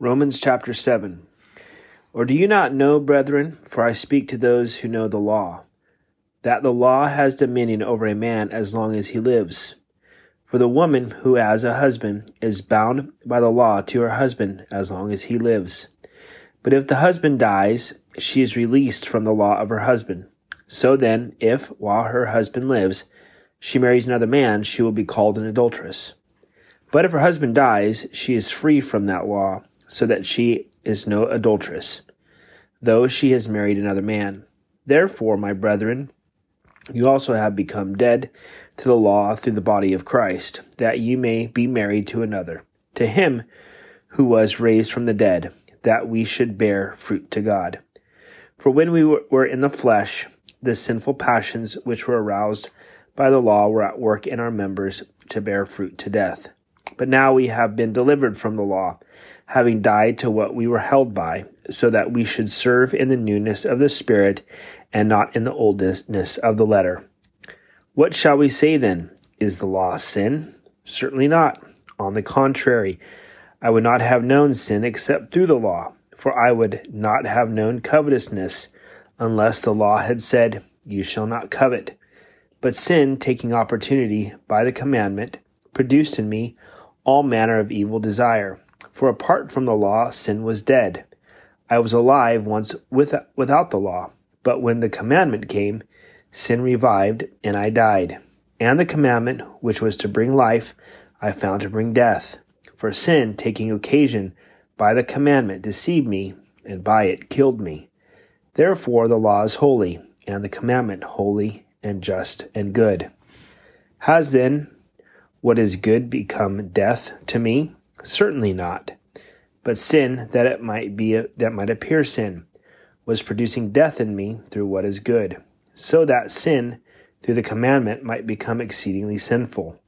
Romans chapter 7. Or do you not know, brethren, for I speak to those who know the law, that the law has dominion over a man as long as he lives? For the woman who has a husband is bound by the law to her husband as long as he lives. But if the husband dies, she is released from the law of her husband. So then, if, while her husband lives, she marries another man, she will be called an adulteress. But if her husband dies, she is free from that law so that she is no adulteress, though she has married another man. Therefore, my brethren, you also have become dead to the law through the body of Christ, that you may be married to another, to him who was raised from the dead, that we should bear fruit to God. For when we were in the flesh, the sinful passions which were aroused by the law were at work in our members to bear fruit to death. But now we have been delivered from the law having died to what we were held by, so that we should serve in the newness of the Spirit and not in the oldness of the letter. What shall we say then? Is the law sin? Certainly not. On the contrary, I would not have known sin except through the law, for I would not have known covetousness unless the law had said, You shall not covet. But sin, taking opportunity by the commandment, produced in me all manner of evil desire. For apart from the law, sin was dead. I was alive once with, without the law, but when the commandment came, sin revived, and I died. And the commandment, which was to bring life, I found to bring death. For sin, taking occasion by the commandment, deceived me, and by it killed me. Therefore the law is holy, and the commandment holy and just and good. Has then what is good become death to me? Certainly not. But sin, that it might be that might appear sin, was producing death in me through what is good, so that sin through the commandment might become exceedingly sinful.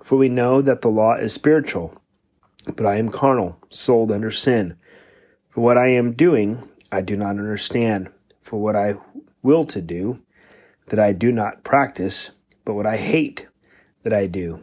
For we know that the law is spiritual, but I am carnal, sold under sin. For what I am doing, I do not understand. For what I will to do, that I do not practice, but what I hate, that I do.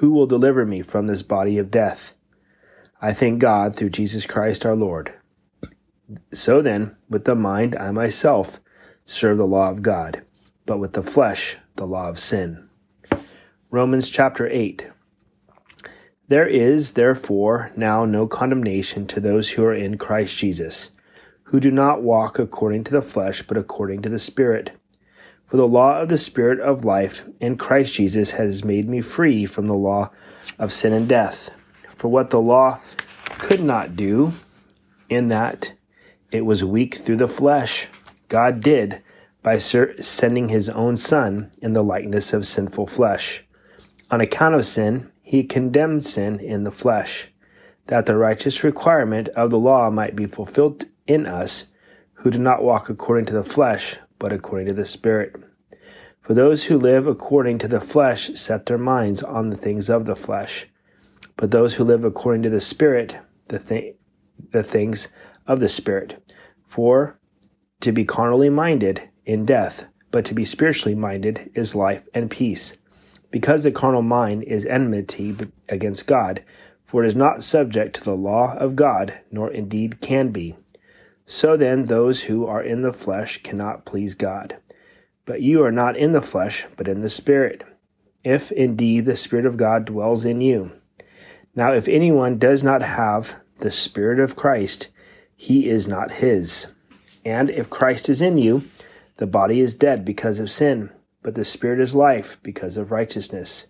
Who will deliver me from this body of death? I thank God through Jesus Christ our Lord. So then, with the mind, I myself serve the law of God, but with the flesh, the law of sin. Romans chapter 8. There is, therefore, now no condemnation to those who are in Christ Jesus, who do not walk according to the flesh, but according to the Spirit. For the law of the Spirit of life in Christ Jesus has made me free from the law of sin and death. For what the law could not do, in that it was weak through the flesh, God did by sending his own Son in the likeness of sinful flesh. On account of sin, he condemned sin in the flesh, that the righteous requirement of the law might be fulfilled in us who do not walk according to the flesh, but according to the Spirit. For those who live according to the flesh set their minds on the things of the flesh, but those who live according to the Spirit, the, th- the things of the Spirit. For to be carnally minded in death, but to be spiritually minded is life and peace. Because the carnal mind is enmity against God, for it is not subject to the law of God, nor indeed can be. So then, those who are in the flesh cannot please God. But you are not in the flesh, but in the Spirit, if indeed the Spirit of God dwells in you. Now, if anyone does not have the Spirit of Christ, he is not his. And if Christ is in you, the body is dead because of sin, but the Spirit is life because of righteousness.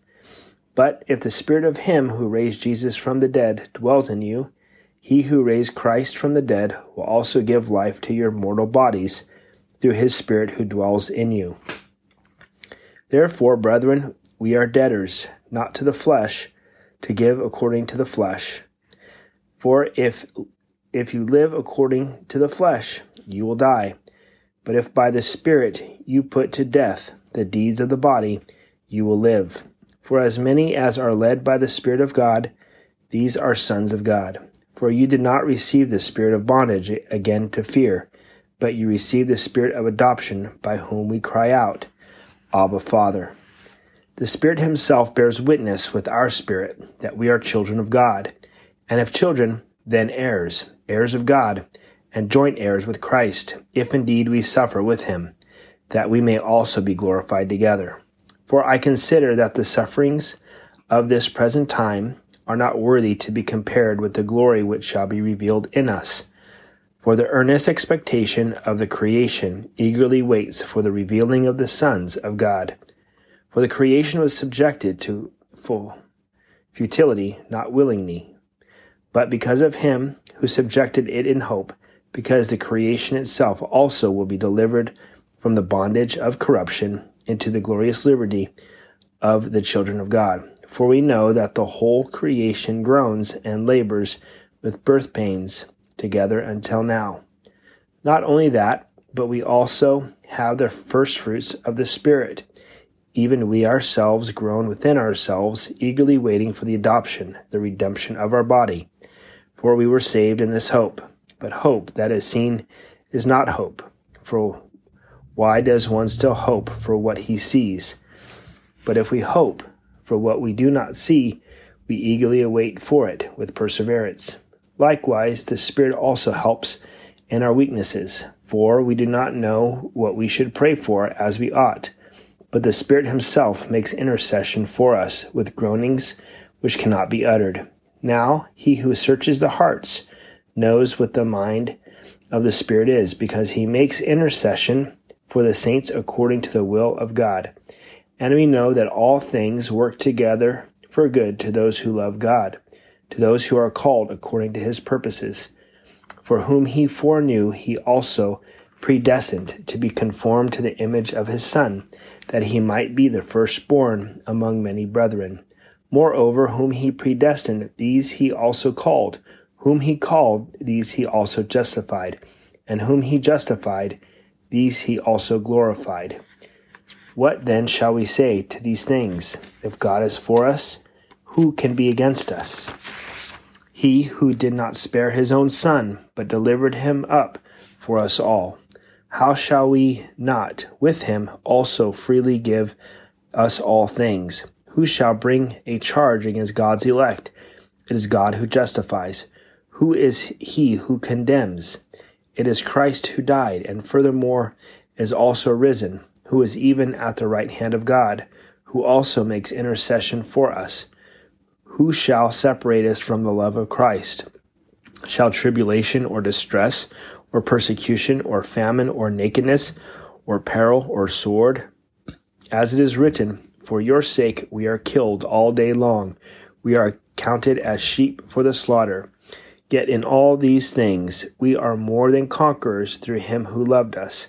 But if the Spirit of him who raised Jesus from the dead dwells in you, he who raised Christ from the dead will also give life to your mortal bodies through his Spirit who dwells in you. Therefore, brethren, we are debtors, not to the flesh, to give according to the flesh. For if if you live according to the flesh, you will die. But if by the Spirit you put to death the deeds of the body, you will live. For as many as are led by the Spirit of God, these are sons of God. For you did not receive the spirit of bondage again to fear, but you received the spirit of adoption, by whom we cry out, Abba, Father. The Spirit Himself bears witness with our spirit that we are children of God, and if children, then heirs, heirs of God, and joint heirs with Christ, if indeed we suffer with Him, that we may also be glorified together. For I consider that the sufferings of this present time are not worthy to be compared with the glory which shall be revealed in us. For the earnest expectation of the creation eagerly waits for the revealing of the sons of God. For the creation was subjected to full futility, not willingly, but because of him who subjected it in hope, because the creation itself also will be delivered from the bondage of corruption into the glorious liberty of the children of God. For we know that the whole creation groans and labors with birth pains together until now. Not only that, but we also have the first fruits of the Spirit. Even we ourselves groan within ourselves, eagerly waiting for the adoption, the redemption of our body. For we were saved in this hope. But hope that is seen is not hope. For why does one still hope for what he sees? But if we hope for what we do not see, we eagerly await for it with perseverance. Likewise, the Spirit also helps in our weaknesses, for we do not know what we should pray for as we ought. But the Spirit Himself makes intercession for us with groanings which cannot be uttered. Now, He who searches the hearts knows what the mind of the Spirit is, because He makes intercession for the saints according to the will of God. And we know that all things work together for good to those who love God to those who are called according to his purposes. For whom he foreknew, he also predestined to be conformed to the image of his Son, that he might be the firstborn among many brethren. Moreover, whom he predestined, these he also called. Whom he called, these he also justified. And whom he justified, these he also glorified. What then shall we say to these things? If God is for us, who can be against us? He who did not spare his own son, but delivered him up for us all, how shall we not with him also freely give us all things? Who shall bring a charge against God's elect? It is God who justifies. Who is he who condemns? It is Christ who died, and furthermore is also risen, who is even at the right hand of God, who also makes intercession for us. Who shall separate us from the love of Christ? Shall tribulation or distress or persecution or famine or nakedness or peril or sword? As it is written, For your sake we are killed all day long. We are counted as sheep for the slaughter. Yet in all these things we are more than conquerors through him who loved us.